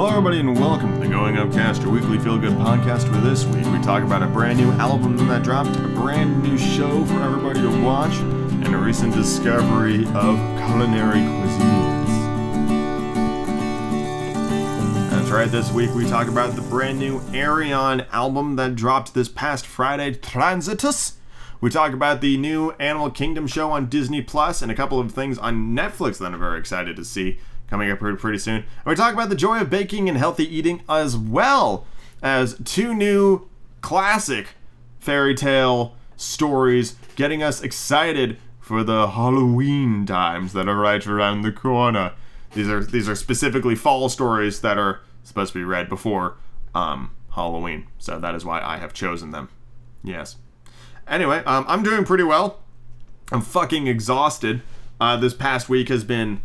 Hello, everybody, and welcome to the Going Upcast, your weekly feel good podcast. For this week, we talk about a brand new album that dropped, a brand new show for everybody to watch, and a recent discovery of culinary cuisines. That's right, this week we talk about the brand new Ayreon album that dropped this past Friday, Transitus. We talk about the new Animal Kingdom show on Disney Plus and a couple of things on Netflix that I'm very excited to see coming up pretty, soon. We talk about the joy of baking and healthy eating as well as two new classic fairy tale stories getting us excited for the Halloween times that are right around the corner. These are these are specifically fall stories that are supposed to be read before um, Halloween. So that is why I have chosen them. Yes. Anyway, um, I'm doing pretty well. I'm fucking exhausted. Uh, this past week has been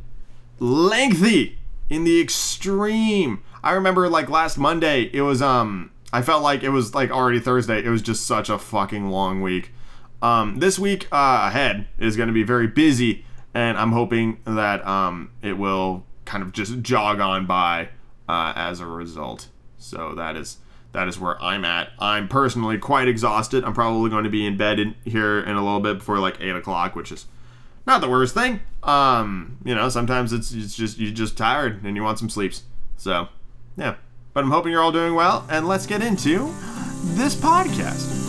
lengthy in the extreme. I remember like last Monday, it was um I felt like it was like already Thursday. It was just such a fucking long week. Um this week uh, ahead is going to be very busy and I'm hoping that um it will kind of just jog on by uh, as a result. So that is that is where I'm at. I'm personally quite exhausted. I'm probably going to be in bed in, here in a little bit before like eight o'clock, which is not the worst thing. Um, you know, sometimes it's it's just you're just tired and you want some sleeps. So, yeah. But I'm hoping you're all doing well, and let's get into this podcast.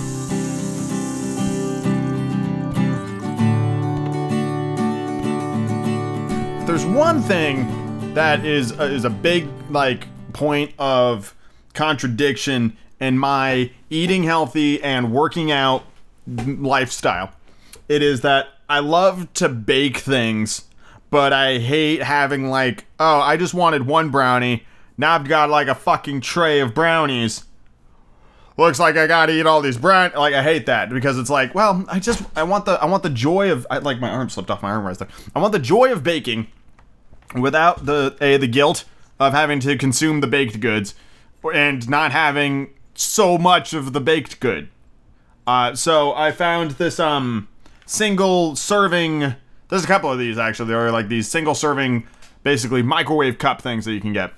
There's one thing that is uh, is a big like point of contradiction in my eating healthy and working out lifestyle. It is that I love to bake things, but I hate having like, oh, I just wanted one brownie. Now I've got like a fucking tray of brownies. Looks like I gotta eat all these brown. Like I hate that because it's like, well, I just I want the I want the joy of I, like my arm slipped off my arm right there. I want the joy of baking without the a the guilt of having to consume the baked goods and not having so much of the baked good. Uh, so I found this um single serving. There's a couple of these actually. There are like these single serving, basically microwave cup things that you can get.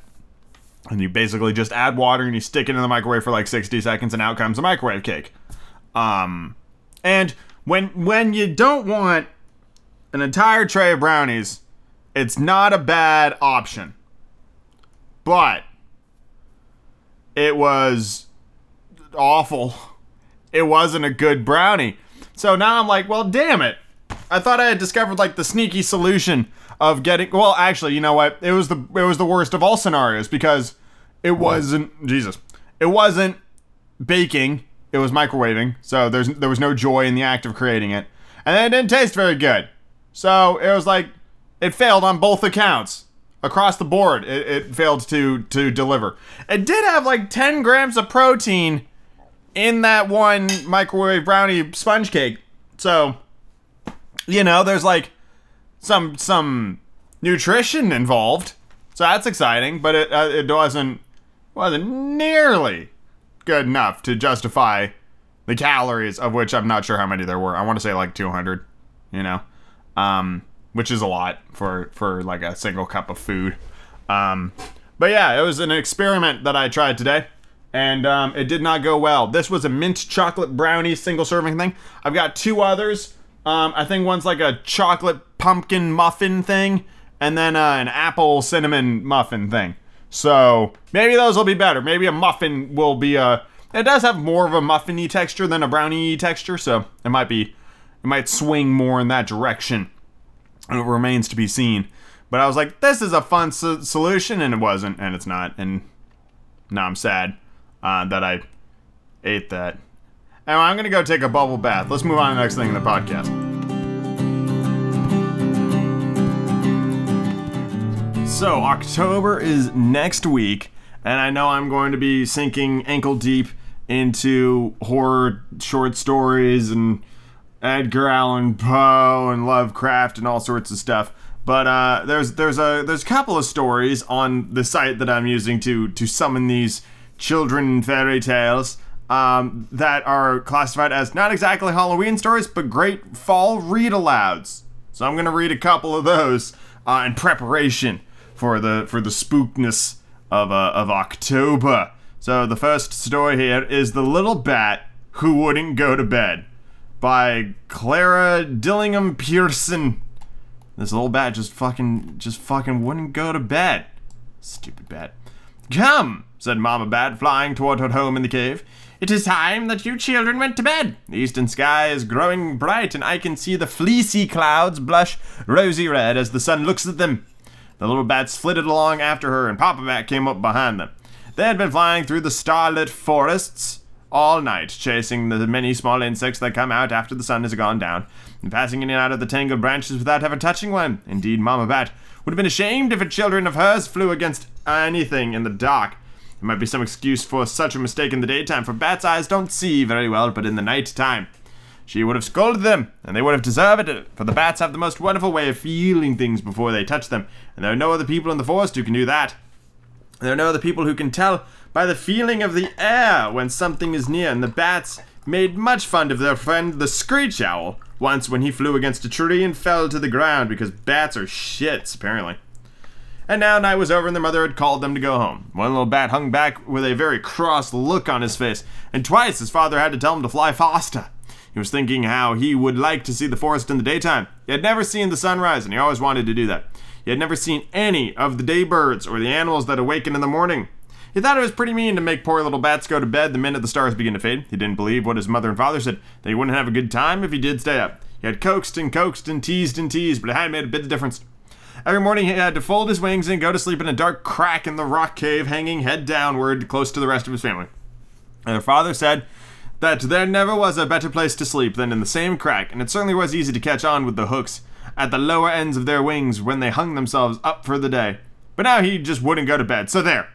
And you basically just add water and you stick it in the microwave for like 60 seconds, and out comes a microwave cake. Um, and when when you don't want an entire tray of brownies, it's not a bad option. But it was awful. It wasn't a good brownie. So now I'm like, well, damn it. I thought I had discovered like the sneaky solution of getting. Well, actually, you know what? It was the it was the worst of all scenarios because it wasn't Jesus. It wasn't baking. It was microwaving. So there's there was no joy in the act of creating it, and it didn't taste very good. So it was like it failed on both accounts across the board. It, it failed to to deliver. It did have like 10 grams of protein in that one microwave brownie sponge cake. So, you know, there's like some some nutrition involved. So that's exciting, but it uh, it wasn't wasn't nearly good enough to justify the calories of which I'm not sure how many there were. I want to say like 200, you know. Um which is a lot for for like a single cup of food. Um but yeah, it was an experiment that I tried today and um, it did not go well. This was a mint chocolate brownie single serving thing. I've got two others. Um, I think one's like a chocolate pumpkin muffin thing, and then uh, an apple cinnamon muffin thing. So maybe those will be better. Maybe a muffin will be a. It does have more of a muffiny texture than a brownie texture, so it might be. It might swing more in that direction. It remains to be seen. But I was like, this is a fun so- solution, and it wasn't, and it's not, and now I'm sad uh, that I ate that. Anyway, I'm gonna go take a bubble bath. Let's move on to the next thing in the podcast. So, October is next week, and I know I'm going to be sinking ankle deep into horror short stories and Edgar Allan Poe and Lovecraft and all sorts of stuff. But uh, there's there's a there's a couple of stories on the site that I'm using to to summon these children fairy tales um, that are classified as not exactly Halloween stories, but great fall read alouds. So I'm gonna read a couple of those uh, in preparation for the for the spookness of uh, of October. So the first story here is the little bat who wouldn't go to bed by Clara Dillingham Pearson. This little bat just fucking just fucking wouldn't go to bed. Stupid bat. Come, said Mama Bat, flying toward her home in the cave. It is time that you children went to bed. The eastern sky is growing bright, and I can see the fleecy clouds blush rosy red as the sun looks at them. The little bats flitted along after her, and Papa Bat came up behind them. They had been flying through the starlit forests all night, chasing the many small insects that come out after the sun has gone down, and passing in and out of the tangled branches without ever touching one. Indeed, Mama Bat would have been ashamed if a children of hers flew against anything in the dark. There might be some excuse for such a mistake in the daytime, for bats' eyes don't see very well, but in the night time. She would have scolded them, and they would have deserved it, for the bats have the most wonderful way of feeling things before they touch them, and there are no other people in the forest who can do that. There are no other people who can tell by the feeling of the air when something is near, and the bats made much fun of their friend the screech owl once when he flew against a tree and fell to the ground because bats are shits, apparently. And now night was over and their mother had called them to go home. One little bat hung back with a very cross look on his face, and twice his father had to tell him to fly faster. He was thinking how he would like to see the forest in the daytime. He had never seen the sunrise, and he always wanted to do that. He had never seen any of the day birds or the animals that awaken in the morning. He thought it was pretty mean to make poor little bats go to bed the minute the stars began to fade. He didn't believe what his mother and father said, he wouldn't have a good time if he did stay up. He had coaxed and coaxed and teased and teased, but it hadn't made a bit of difference. Every morning he had to fold his wings and go to sleep in a dark crack in the rock cave, hanging head downward close to the rest of his family. And their father said that there never was a better place to sleep than in the same crack, and it certainly was easy to catch on with the hooks at the lower ends of their wings when they hung themselves up for the day. But now he just wouldn't go to bed, so there.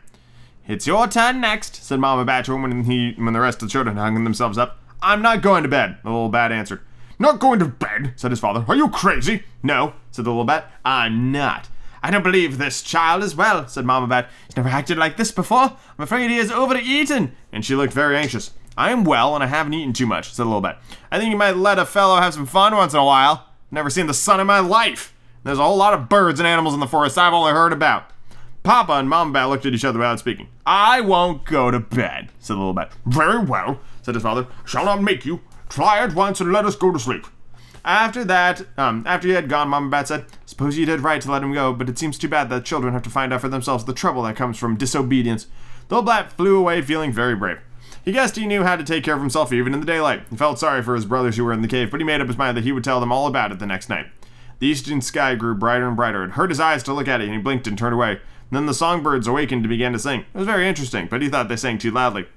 It's your turn next, said Mama Bat when he when the rest of the children hung themselves up. I'm not going to bed, the little bat answered. Not going to bed, said his father. Are you crazy? No, said the little bat. I'm not. I don't believe this child as well, said Mama Bat. He's never acted like this before. I'm afraid he has overeaten. And she looked very anxious. I am well, and I haven't eaten too much, said the little bat. I think you might let a fellow have some fun once in a while. Never seen the sun in my life. There's a whole lot of birds and animals in the forest I've only heard about. Papa and Mama Bat looked at each other without speaking. I won't go to bed, said the little bat. Very well, said his father. Shall not make you. Try at once and let us go to sleep. After that, um, after he had gone, Mama Bat said, Suppose you did right to let him go, but it seems too bad that children have to find out for themselves the trouble that comes from disobedience. The little bat flew away feeling very brave. He guessed he knew how to take care of himself even in the daylight. He felt sorry for his brothers who were in the cave, but he made up his mind that he would tell them all about it the next night. The eastern sky grew brighter and brighter. It hurt his eyes to look at it, and he blinked and turned away. Then the songbirds awakened and began to sing. It was very interesting, but he thought they sang too loudly.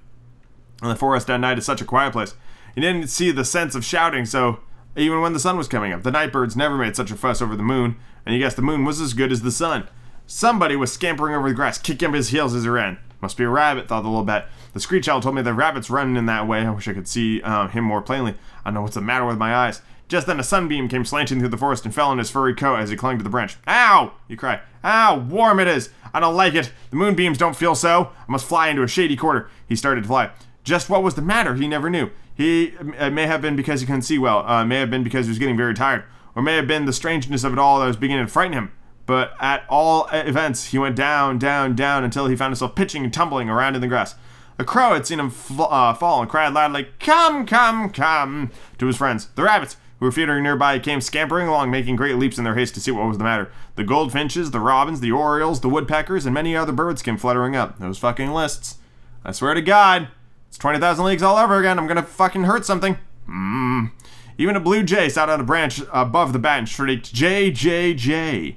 And the forest at night is such a quiet place. He didn't see the sense of shouting, so even when the sun was coming up, the night birds never made such a fuss over the moon, and he guessed the moon was as good as the sun. Somebody was scampering over the grass, kicking up his heels as he ran. Must be a rabbit, thought the little bat. The screech owl told me that rabbits run in that way. I wish I could see uh, him more plainly. I know what's the matter with my eyes. Just then a sunbeam came slanting through the forest and fell on his furry coat as he clung to the branch. Ow! he cried. Ow! Warm it is! I don't like it. The moonbeams don't feel so. I must fly into a shady corner. He started to fly. Just what was the matter, he never knew. He it may have been because he couldn't see well. Uh, may have been because he was getting very tired, or may have been the strangeness of it all that was beginning to frighten him. But at all events, he went down, down, down until he found himself pitching and tumbling around in the grass. A crow had seen him fl- uh, fall and cried loudly, "Come, come, come!" to his friends. The rabbits, who were feeding nearby, came scampering along, making great leaps in their haste to see what was the matter. The goldfinches, the robins, the orioles, the woodpeckers, and many other birds came fluttering up. Those fucking lists. I swear to God, it's 20,000 leagues all over again. I'm gonna fucking hurt something. Mmm. Even a blue jay sat on a branch above the bench, shrieked, J, J, J.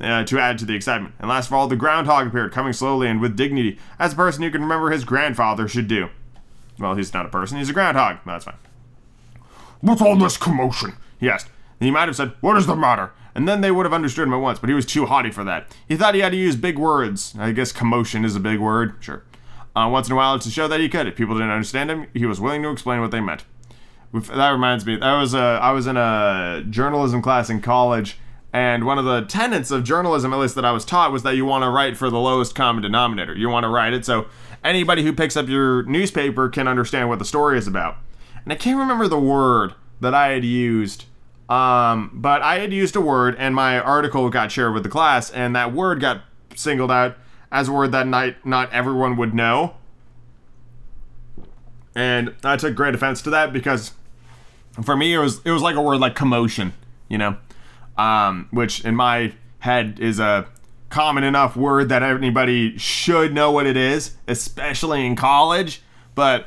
Uh, to add to the excitement. And last of all, the groundhog appeared, coming slowly and with dignity, as a person who can remember his grandfather should do. Well, he's not a person, he's a groundhog. No, that's fine. What's all this commotion? He asked. And he might have said, What is the matter? And then they would have understood him at once, but he was too haughty for that. He thought he had to use big words. I guess commotion is a big word. Sure. Uh, once in a while to show that he could. If people didn't understand him, he was willing to explain what they meant. That reminds me, that was a, I was in a journalism class in college, and one of the tenets of journalism, at least that I was taught, was that you want to write for the lowest common denominator. You want to write it so anybody who picks up your newspaper can understand what the story is about. And I can't remember the word that I had used, um, but I had used a word, and my article got shared with the class, and that word got singled out as a word that not not everyone would know. And I took great offense to that because for me it was it was like a word like commotion, you know, um, which in my head is a common enough word that anybody should know what it is, especially in college. But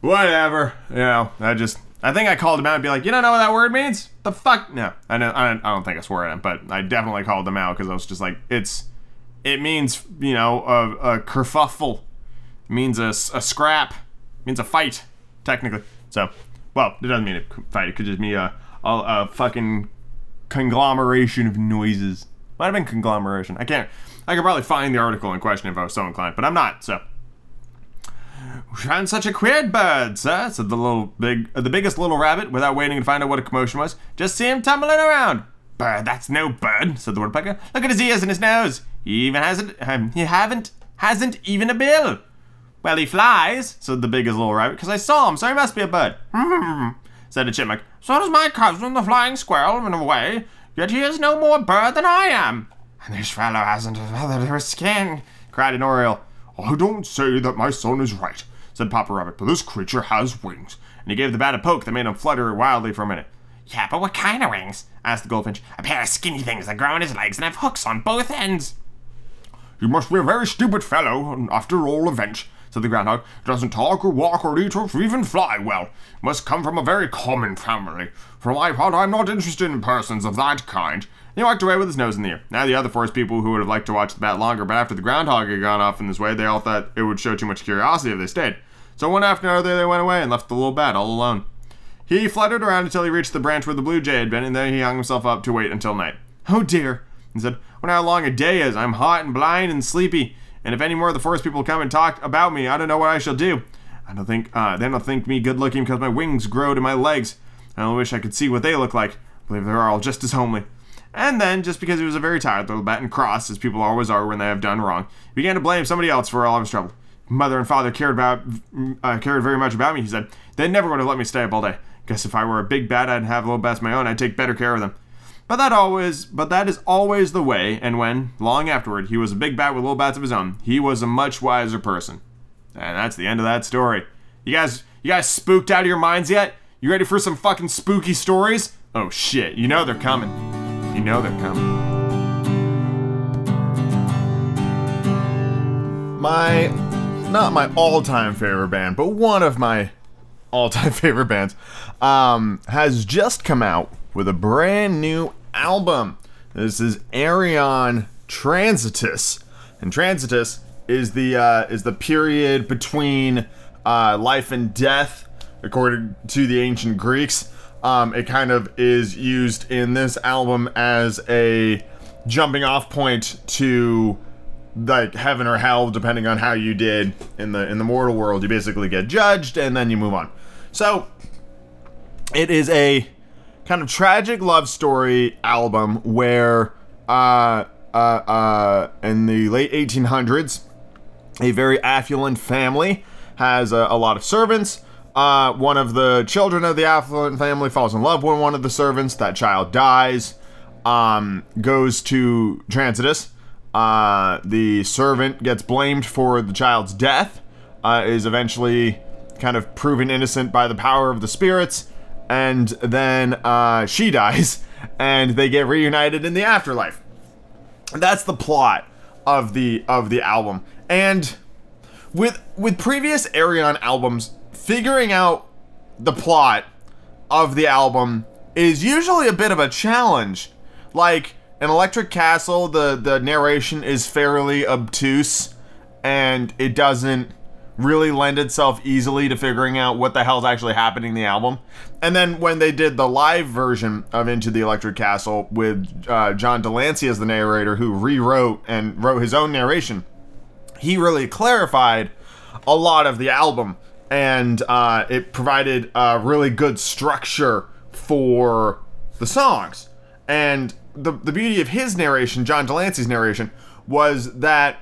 whatever, you know, I just I think I called him out and be like, you don't know what that word means? The fuck? No, I know I don't, I don't think I swore at him, but I definitely called him out because I was just like, it's it means you know a, a kerfuffle, it means a, a scrap, it means a fight technically. So, well, it doesn't mean a fight. It could just be a a, a fucking conglomeration of noises. Might have been conglomeration. I can't. I could probably find the article in question if I was so inclined, but I'm not. So. And such a queer bird, sir, said the little big, uh, the biggest little rabbit, without waiting to find out what a commotion was. Just see him tumbling around. Bird, that's no bird, said the woodpecker. Look at his ears and his nose. He even hasn't, um, he haven't, hasn't even a bill. Well, he flies, said the biggest little rabbit, because I saw him, so he must be a bird. Hmm, said a chipmunk. So does my cousin, the flying squirrel, in a way, yet he is no more bird than I am. And this fellow hasn't a feather to his skin, cried an oriole. I don't say that my son is right, said Papa Rabbit, but this creature has wings. And he gave the bat a poke that made him flutter wildly for a minute. Yeah, but what kind of wings? asked the goldfinch. A pair of skinny things that grow on his legs and have hooks on both ends. You must be a very stupid fellow, after all events, said the groundhog. Doesn't talk or walk or eat or even fly well. Must come from a very common family. For my part, I'm not interested in persons of that kind. He walked away with his nose in the air. Now the other forest people who would have liked to watch the bat longer, but after the groundhog had gone off in this way, they all thought it would show too much curiosity if they stayed. So one after another, they went away and left the little bat all alone. He fluttered around until he reached the branch where the blue jay had been, and then he hung himself up to wait until night. Oh dear, he said. Wonder how long a day is. I'm hot and blind and sleepy, and if any more of the forest people come and talk about me, I don't know what I shall do. I don't think uh, they don't think me good looking because my wings grow to my legs. I only wish I could see what they look like. I believe they're all just as homely. And then, just because he was a very tired little bat and cross, as people always are when they have done wrong, he began to blame somebody else for all of his trouble. Mother and father cared about uh, cared very much about me. He said they never would have let me stay up all day. Guess if I were a big bat, I'd have little bats of my own. I'd take better care of them. But that always, but that is always the way. And when, long afterward, he was a big bat with little bats of his own, he was a much wiser person. And that's the end of that story. You guys, you guys spooked out of your minds yet? You ready for some fucking spooky stories? Oh shit! You know they're coming. You know they're coming. My, not my all-time favorite band, but one of my all-time favorite bands, um, has just come out with a brand new album. This is Ayreon Transitus, and Transitus is the uh, is the period between uh, life and death, according to the ancient Greeks. Um, it kind of is used in this album as a jumping off point to like heaven or hell, depending on how you did in the in the mortal world. You basically get judged and then you move on. So it is a kind of tragic love story album where uh, uh, uh, in the late 1800s, a very affluent family has a, a lot of servants. Uh, one of the children of the affluent family falls in love with one of the servants. That child dies, um, goes to Transitus. Uh, the servant gets blamed for the child's death, uh, is eventually kind of proven innocent by the power of the spirits, and then uh, she dies, and they get reunited in the afterlife. That's the plot of the of the album, and with with previous Ayreon albums, figuring out the plot of the album is usually a bit of a challenge. Like in Electric Castle, the the narration is fairly obtuse, and it doesn't really lend itself easily to figuring out what the hell's actually happening in the album. And then when they did the live version of Into the Electric Castle with uh, John de Lancie as the narrator, who rewrote and wrote his own narration, he really clarified a lot of the album and uh, it provided a really good structure for the songs. And the, the beauty of his narration, John de Lancie's narration, was that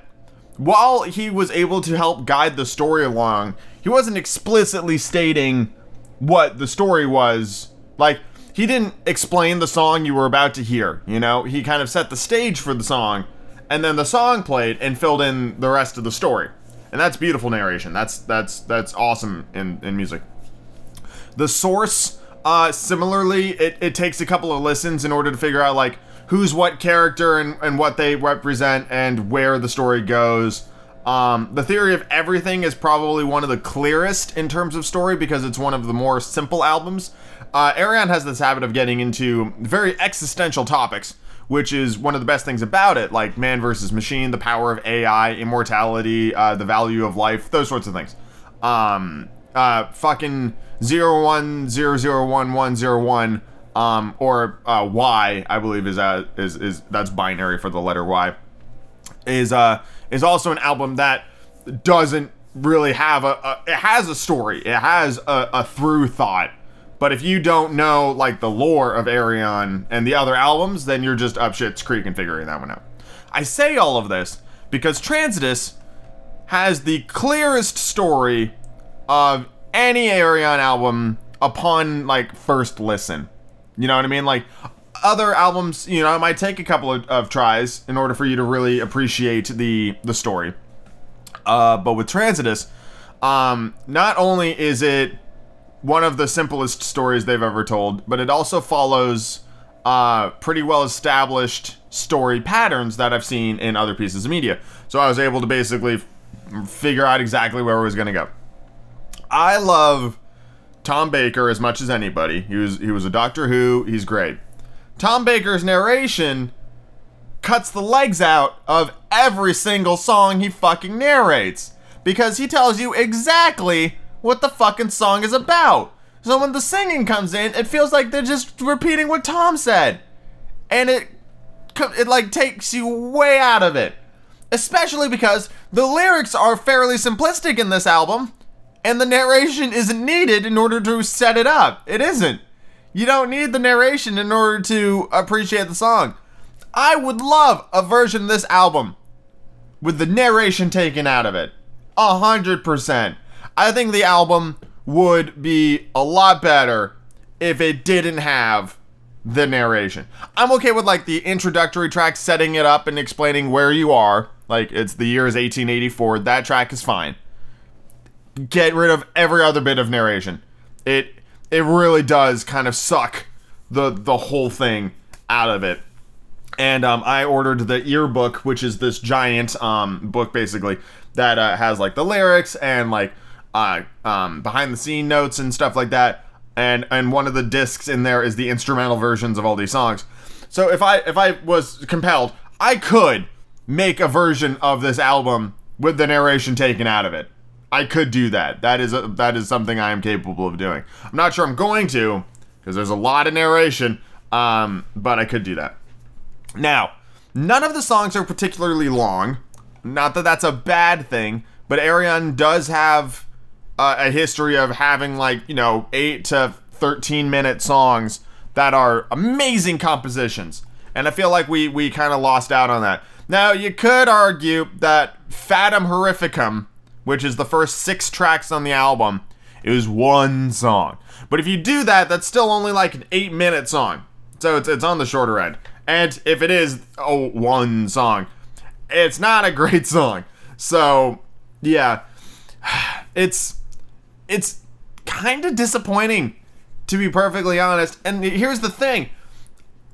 while he was able to help guide the story along, he wasn't explicitly stating what the story was. Like, he didn't explain the song you were about to hear, you know? He kind of set the stage for the song, and then the song played and filled in the rest of the story. And that's beautiful narration. That's that's that's awesome in, in music. The source, uh, similarly, it, it takes a couple of listens in order to figure out like who's what character and, and what they represent and where the story goes. Um, the theory of everything is probably one of the clearest in terms of story because it's one of the more simple albums. Uh, Ayreon has this habit of getting into very existential topics, which is one of the best things about it, like man versus machine, the power of AI, immortality, uh, the value of life, those sorts of things. Um, uh, fucking zero one zero zero one one zero one, um, or uh, Y, I believe is uh, is is that's binary for the letter Y, is uh is also an album that doesn't really have a, a it has a story, it has a, a through thought but if you don't know like the lore of Ayreon and the other albums, then you're just up shit's creek and figuring that one out. I say all of this because Transitus has the clearest story of any Ayreon album upon like first listen. You know what I mean? Like other albums, you know, it might take a couple of, of tries in order for you to really appreciate the the story. Uh, but with Transitus, um, not only is it one of the simplest stories they've ever told, but it also follows uh, pretty well established story patterns that I've seen in other pieces of media. So I was able to basically f- figure out exactly where it was going to go. I love Tom Baker as much as anybody. He was he was a Doctor Who. He's great. Tom Baker's narration cuts the legs out of every single song he fucking narrates because he tells you exactly what the fucking song is about. So when the singing comes in, it feels like they're just repeating what Tom said. And it it like takes you way out of it. Especially because the lyrics are fairly simplistic in this album and the narration isn't needed in order to set it up. It isn't. You don't need the narration in order to appreciate the song. I would love a version of this album with the narration taken out of it. A hundred percent. I think the album would be a lot better if it didn't have the narration. I'm okay with like the introductory track setting it up and explaining where you are. Like it's the year is 1884. That track is fine. Get rid of every other bit of narration. It it really does kind of suck the the whole thing out of it. And um, I ordered the earbook, which is this giant um, book basically that uh, has like the lyrics and like uh, um, behind the scene notes and stuff like that. And and one of the discs in there is the instrumental versions of all these songs. So if I if I was compelled, I could make a version of this album with the narration taken out of it. I could do that. That is a, that is something I am capable of doing. I'm not sure I'm going to because there's a lot of narration, um, but I could do that. Now, none of the songs are particularly long. Not that that's a bad thing, but Ayreon does have a history of having like you know eight to 13 minute songs that are amazing compositions and i feel like we we kind of lost out on that now you could argue that fatum horrificum which is the first six tracks on the album is one song but if you do that that's still only like an eight minute song so it's, it's on the shorter end and if it is oh one song it's not a great song so yeah it's it's kind of disappointing, to be perfectly honest. And here's the thing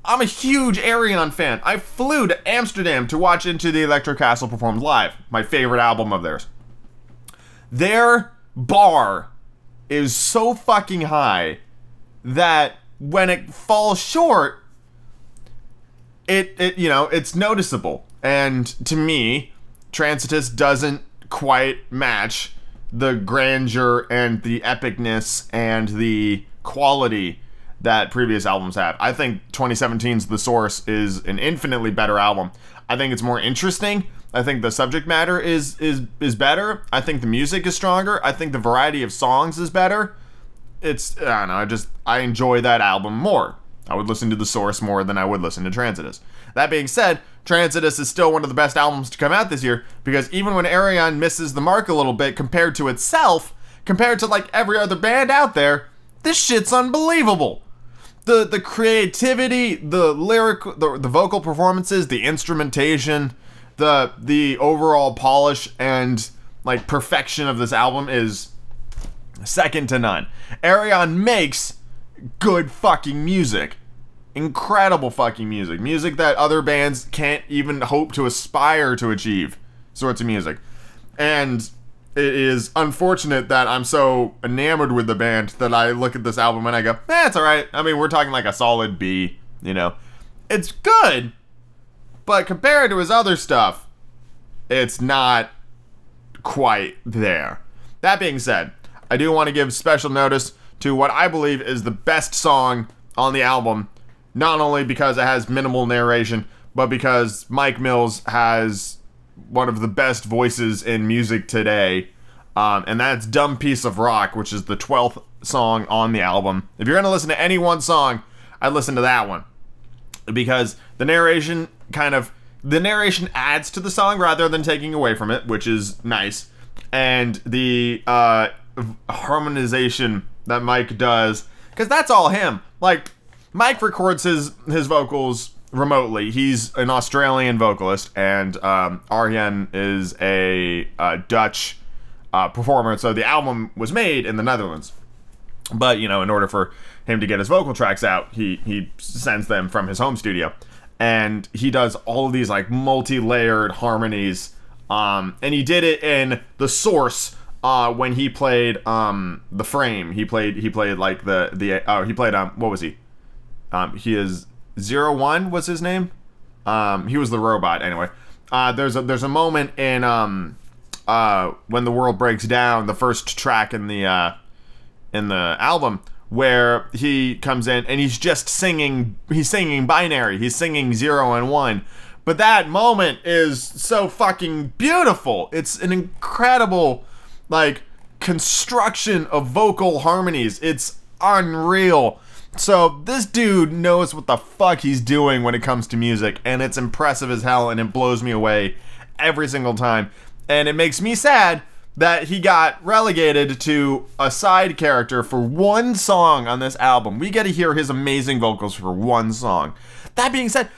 I'm a huge Ayreon fan. I flew to Amsterdam to watch Into the Electro Castle performed live, my favorite album of theirs. Their bar is so fucking high that when it falls short, it, it you know, it's noticeable. And to me, Transitus doesn't quite match the grandeur and the epicness and the quality that previous albums have. I think 2017's The Source is an infinitely better album. I think it's more interesting. I think the subject matter is is is better. I think the music is stronger. I think the variety of songs is better. It's I don't know, I just I enjoy that album more. I would listen to The Source more than I would listen to Transitus. That being said, Transitus is still one of the best albums to come out this year because even when Ayreon misses the mark a little bit compared to itself, compared to like every other band out there, this shit's unbelievable. The the creativity, the lyric, the, the vocal performances, the instrumentation, the the overall polish and like perfection of this album is second to none. Ayreon makes good fucking music. Incredible fucking music. Music that other bands can't even hope to aspire to achieve. Sorts of music. And it is unfortunate that I'm so enamored with the band that I look at this album and I go, eh, it's alright. I mean, we're talking like a solid B, you know. It's good, but compared to his other stuff, it's not quite there. That being said, I do want to give special notice to what I believe is the best song on the album, not only because it has minimal narration, but because Mike Mills has one of the best voices in music today. Um, and that's Dumb Piece of Rock, which is the 12th song on the album. If you're going to listen to any one song, I'd listen to that one. Because the narration kind of. The narration adds to the song rather than taking away from it, which is nice. And the uh, harmonization that Mike does, because that's all him. Like, Mike records his, his vocals remotely. He's an Australian vocalist, and um, Arjen is a, a Dutch uh, performer. So the album was made in the Netherlands. But, you know, in order for him to get his vocal tracks out, he, he sends them from his home studio. And he does all of these, like, multi layered harmonies. Um, and he did it in The Source, uh, when he played um, the frame, he played he played like the the oh he played um what was he? Um, he is zero one was his name. Um, he was the robot anyway. Uh, there's a there's a moment in um uh when the world breaks down, the first track in the uh in the album where he comes in and he's just singing he's singing binary he's singing zero and one but that moment is so fucking beautiful it's an incredible like construction of vocal harmonies. It's unreal. So this dude knows what the fuck he's doing when it comes to music, and it's impressive as hell, and it blows me away every single time. And it makes me sad that he got relegated to a side character for one song on this album. We get to hear his amazing vocals for one song. That being said,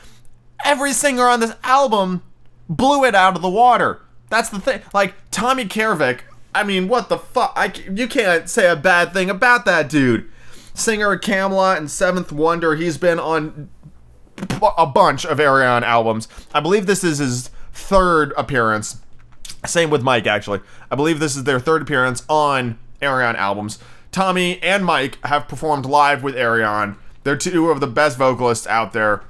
every singer on this album blew it out of the water. That's the thing. Like Tommy Karevik, I mean, what the fuck? I, you can't say a bad thing about that dude. Singer of Kamelot and Seventh Wonder. He's been on a bunch of Ayreon albums. I believe this is his third appearance. Same with Mike, actually. I believe this is their third appearance on Ayreon albums. Tommy and Mike have performed live with Ayreon. They're two of the best vocalists out there,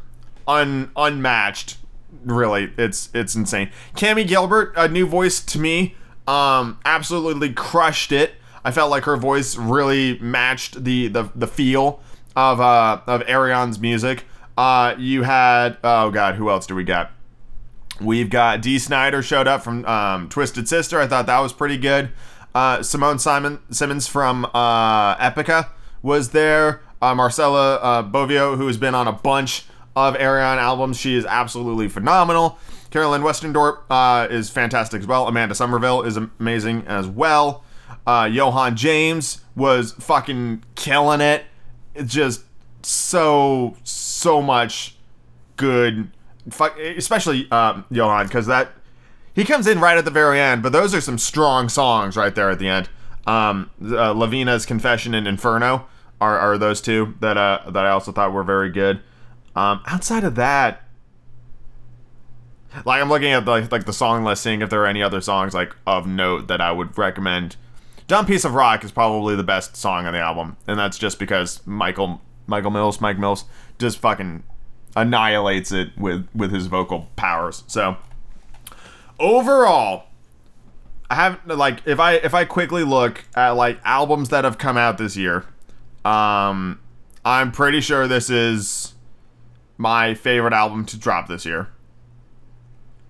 un unmatched. Really, it's it's insane. Cammie Gilbert, a new voice to me. Um, absolutely crushed it. I felt like her voice really matched the the, the feel of uh of Ayreon's music. Uh, you had oh god, who else do we got? We've got Dee Snider showed up from um, Twisted Sister. I thought that was pretty good. Uh, Simone Simon Simons from uh, Epica was there. Uh, Marcela uh, Bovio, who has been on a bunch of Ayreon albums, she is absolutely phenomenal. Carolyn Westendorp uh, is fantastic as well. Amanda Somerville is amazing as well. Uh, Johanne James was fucking killing it. It's just so so much good, especially um, Johanne because that he comes in right at the very end. But those are some strong songs right there at the end. Um, uh, Lavinia's Confession and Inferno are, are those two that uh, that I also thought were very good. Um, outside of that, like I'm looking at the, like the song list, seeing if there are any other songs like of note that I would recommend. "Dumb Piece of Rock" is probably the best song on the album, and that's just because Michael Michael Mills, Mike Mills, just fucking annihilates it with with his vocal powers. So overall, I have like if I if I quickly look at like albums that have come out this year, um, I'm pretty sure this is my favorite album to drop this year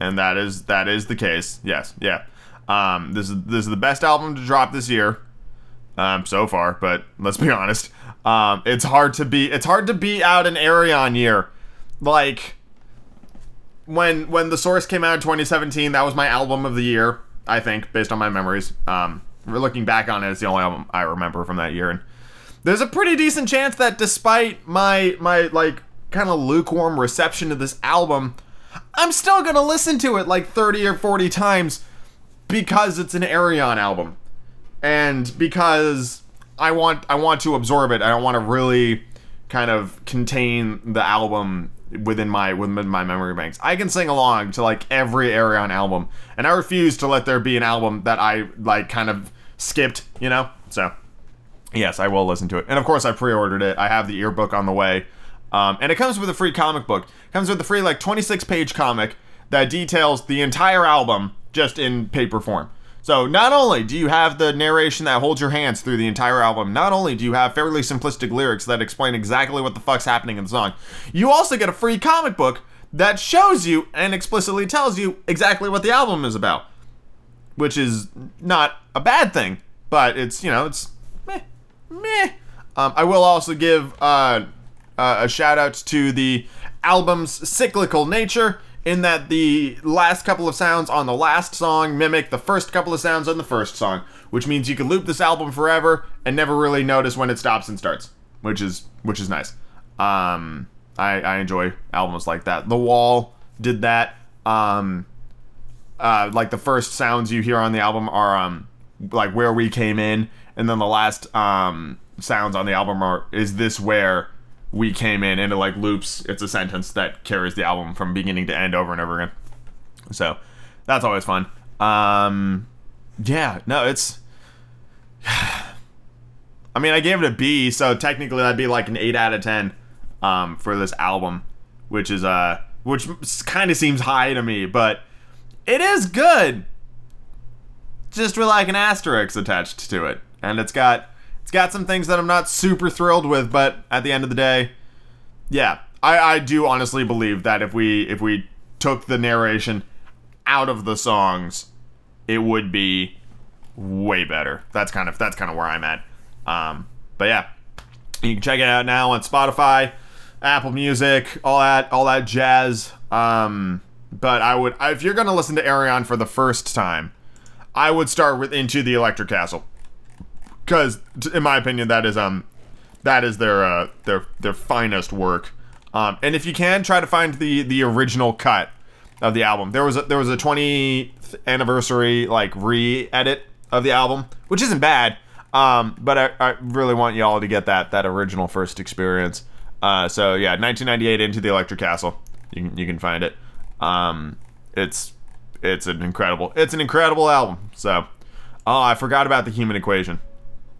and that is that is the case. Yes, yeah. Um, this is this is the best album to drop this year, um, so far. But let's be honest, um, it's hard to be it's hard to beat out an Ayreon year. Like when when the Source came out in 2017, that was my album of the year. I think, based on my memories. Um, looking back on it, it's the only album I remember from that year, and there's a pretty decent chance that despite my my like kind of lukewarm reception to this album I'm still gonna listen to it like 30 or 40 times because it's an Ayreon album. And because I want I want to absorb it. I don't want to really kind of contain the album within my within my memory banks. I can sing along to like every Ayreon album, and I refuse to let there be an album that I like kind of skipped, you know? So yes, I will listen to it. And of course I pre-ordered it. I have the earbook on the way. Um, and it comes with a free comic book. It comes with a free like 26 page comic that details the entire album just in paper form. So not only do you have the narration that holds your hands through the entire album, not only do you have fairly simplistic lyrics that explain exactly what the fuck's happening in the song, you also get a free comic book that shows you and explicitly tells you exactly what the album is about. Which is not a bad thing, but it's, you know, it's meh, meh. Um, I will also give uh, uh, a shout out to the album's cyclical nature in that the last couple of sounds on the last song mimic the first couple of sounds on the first song, which means you can loop this album forever and never really notice when it stops and starts, which is which is nice. Um, I, I enjoy albums like that. The Wall did that. Um, uh, like the first sounds you hear on the album are um, like where we came in, and then the last um, sounds on the album are is this where we came in and it like loops. It's a sentence that carries the album from beginning to end over and over again. So that's always fun. Um yeah no it's i mean i gave it a b so technically that'd be like an 8 out of 10 um for this album which is uh which kind of seems high to me but it is good! Just with like an asterisk attached to it and it's got it's got some things that I'm not super thrilled with, but at the end of the day, yeah, I, I do honestly believe that if we if we took the narration out of the songs, it would be way better. That's kind of that's kind of where I'm at. Um, but yeah, you can check it out now on Spotify, Apple Music, all that all that jazz. Um, but I would if you're gonna listen to Ayreon for the first time, I would start with Into the Electric Castle because in my opinion that is um that is their uh their their finest work. Um and if you can try to find the the original cut of the album. There was a there was a 20th anniversary like re-edit of the album which isn't bad um but I, I really want y'all to get that that original first experience. Uh so yeah 1998 into the electric castle. You can, you can find it. Um it's it's an incredible it's an incredible album. So oh i forgot about the human equation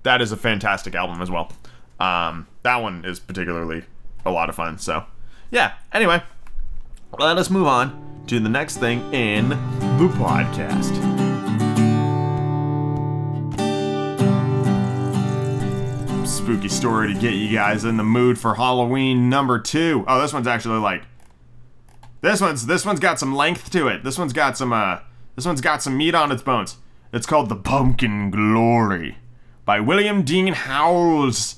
that is a fantastic album as well. Um, that one is particularly a lot of fun. So, yeah. Anyway, let us move on to the next thing in the podcast. Spooky story to get you guys in the mood for Halloween number two. Oh, this one's actually like this one's this one's got some length to it. This one's got some uh this one's got some meat on its bones. It's called the Pumpkin Glory by William Dean Howells.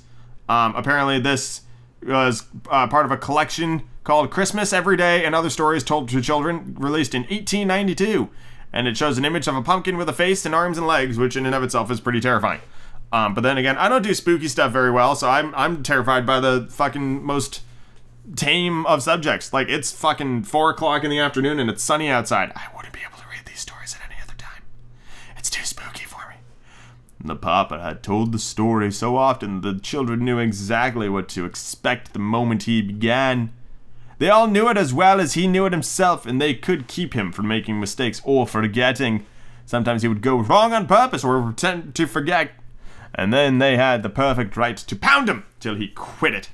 Um, apparently, this was uh, part of a collection called Christmas Every Day and Other Stories Told to Children, released in 1892. And it shows an image of a pumpkin with a face and arms and legs, which in and of itself is pretty terrifying. Um, but then again, I don't do spooky stuff very well, so I'm I'm terrified by the fucking most tame of subjects. Like it's fucking four o'clock in the afternoon and it's sunny outside. I wouldn't be able to read these stories at any other time. It's too spooky for me. The papa had told the story so often that the children knew exactly what to expect the moment he began. They all knew it as well as he knew it himself, and they could keep him from making mistakes or forgetting. Sometimes he would go wrong on purpose or pretend to forget, and then they had the perfect right to pound him till he quit it.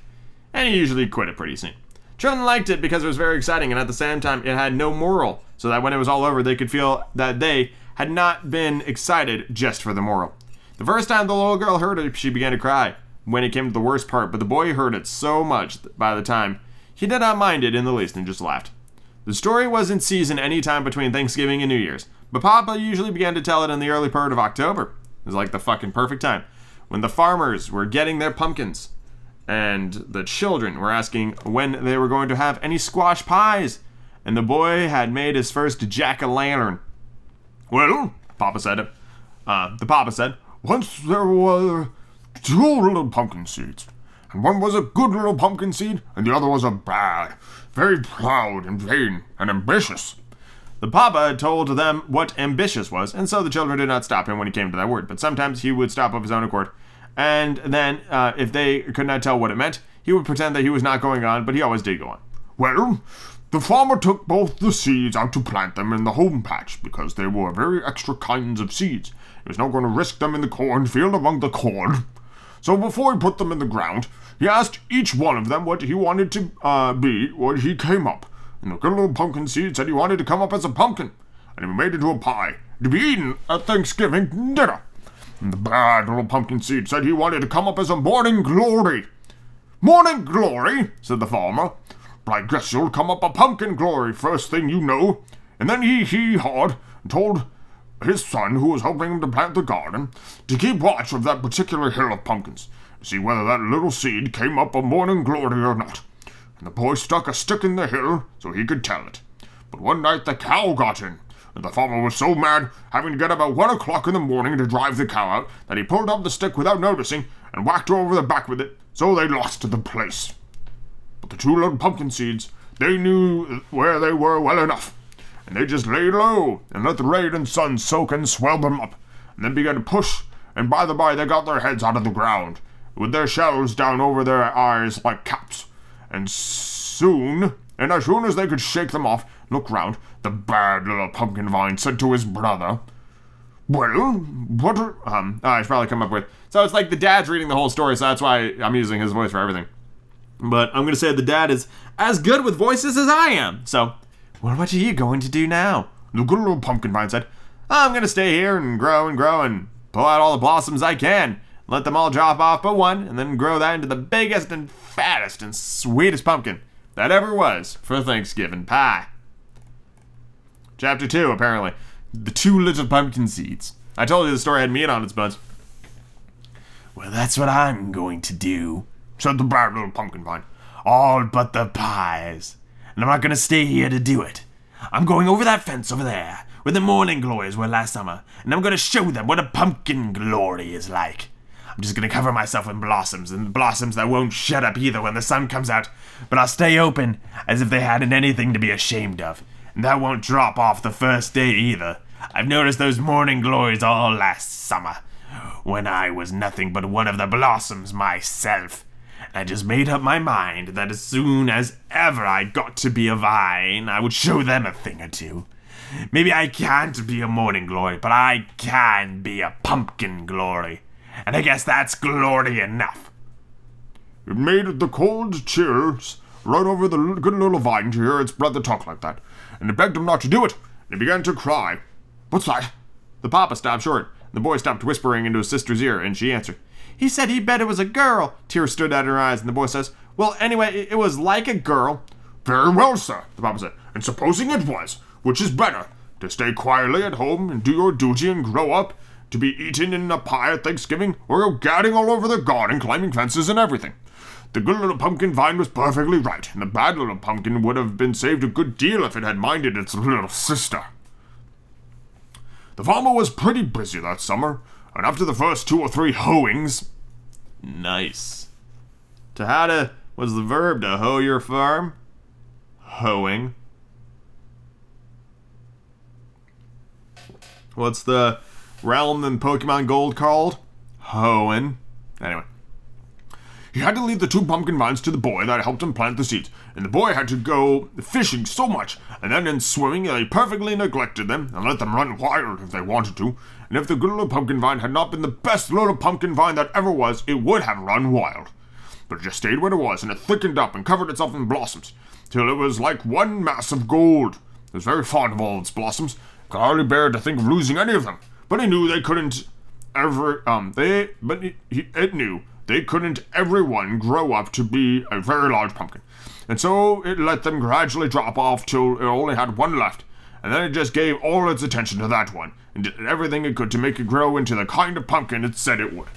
And he usually quit it pretty soon. Children liked it because it was very exciting, and at the same time, it had no moral, so that when it was all over, they could feel that they had not been excited just for the moral. The first time the little girl heard it, she began to cry when it came to the worst part, but the boy heard it so much by the time he did not mind it in the least and just laughed. The story was in season any time between Thanksgiving and New Year's, but Papa usually began to tell it in the early part of October. It was like the fucking perfect time when the farmers were getting their pumpkins and the children were asking when they were going to have any squash pies, and the boy had made his first jack o' lantern. Well, Papa said, it. uh, the Papa said, once there were two little pumpkin seeds, and one was a good little pumpkin seed, and the other was a bad, very proud and vain and ambitious. The Papa had told them what ambitious was, and so the children did not stop him when he came to that word. But sometimes he would stop of his own accord, and then, uh, if they could not tell what it meant, he would pretend that he was not going on, but he always did go on. Well, the farmer took both the seeds out to plant them in the home patch because they were very extra kinds of seeds. He was not going to risk them in the cornfield among the corn. So before he put them in the ground, he asked each one of them what he wanted to uh, be when he came up. And the good little pumpkin seed said he wanted to come up as a pumpkin, and he made into a pie to be eaten at Thanksgiving dinner. And the bad little pumpkin seed said he wanted to come up as a morning glory. Morning glory, said the farmer. But I guess you'll come up a pumpkin glory first thing you know. And then he he hawed and told his son, who was helping him to plant the garden, to keep watch of that particular hill of pumpkins, to see whether that little seed came up a morning glory or not and the boy stuck a stick in the hill so he could tell it. But one night the cow got in, and the farmer was so mad, having to get up at one o'clock in the morning to drive the cow out, that he pulled up the stick without noticing and whacked her over the back with it, so they lost the place. But the two little pumpkin seeds, they knew where they were well enough, and they just laid low and let the rain and sun soak and swell them up, and then began to push, and by the by they got their heads out of the ground, with their shells down over their eyes like caps and soon, and as soon as they could shake them off, look round, the bad little pumpkin vine said to his brother, Well, what are, um, oh, I should probably come up with. So it's like the dad's reading the whole story, so that's why I'm using his voice for everything. But I'm gonna say the dad is as good with voices as I am. So, well, what are you going to do now? The good little pumpkin vine said, I'm gonna stay here and grow and grow and pull out all the blossoms I can let them all drop off but one, and then grow that into the biggest and fattest and sweetest pumpkin that ever was for Thanksgiving pie. Chapter 2, apparently. The two little pumpkin seeds. I told you the story had meat on its buds. Well, that's what I'm going to do, said the bad little pumpkin vine. All but the pies. And I'm not to stay here to do it. I'm going over that fence over there, where the morning glories were last summer, and I'm to show them what a pumpkin glory is like. I'm just gonna cover myself in blossoms, and blossoms that won't shut up either when the sun comes out, but I'll stay open as if they hadn't anything to be ashamed of. And that won't drop off the first day either. I've noticed those morning glories all last summer, when I was nothing but one of the blossoms myself. I just made up my mind that as soon as ever I got to be a vine, I would show them a thing or two. Maybe I can't be a morning glory, but I can be a pumpkin glory and I guess that's glory enough. It made the cold chills run over the good little vine to hear its brother talk like that, and it begged him not to do it, and he began to cry. What's that? The papa stopped short. The boy stopped whispering into his sister's ear, and she answered. He said he bet it was a girl. Tears stood out in her eyes, and the boy says, Well, anyway, it was like a girl. Very well, sir, the papa said. And supposing it was, which is better, to stay quietly at home and do your duty and grow up, to be eaten in a pie at Thanksgiving, or go gadding all over the garden, climbing fences and everything. The good little pumpkin vine was perfectly right, and the bad little pumpkin would have been saved a good deal if it had minded its little sister. The farmer was pretty busy that summer, and after the first two or three hoeings. Nice. To how was the verb to hoe your farm? Hoeing. What's the realm in Pokemon Gold called? Hoenn. Anyway. He had to leave the two pumpkin vines to the boy that helped him plant the seeds, and the boy had to go fishing so much, and then in swimming he perfectly neglected them and let them run wild if they wanted to. And if the good little pumpkin vine had not been the best little pumpkin vine that ever was, it would have run wild. But it just stayed where it was, and it thickened up and covered itself in blossoms, till it was like one mass of gold. It was very fond of all its blossoms, could hardly bear to think of losing any of them. But he knew they couldn't ever um they but he, it knew they couldn't everyone grow up to be a very large pumpkin. And so it let them gradually drop off till it only had one left. And then it just gave all its attention to that one and did everything it could to make it grow into the kind of pumpkin it said it would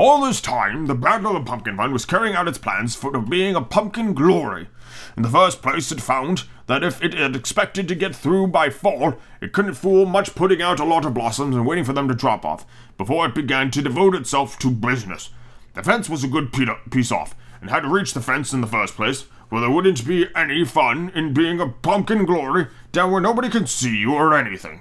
all this time, the bad little pumpkin vine was carrying out its plans for being a pumpkin glory. In the first place, it found that if it had expected to get through by fall, it couldn't fool much putting out a lot of blossoms and waiting for them to drop off before it began to devote itself to business. The fence was a good piece off, and had to reach the fence in the first place, where there wouldn't be any fun in being a pumpkin glory down where nobody can see you or anything.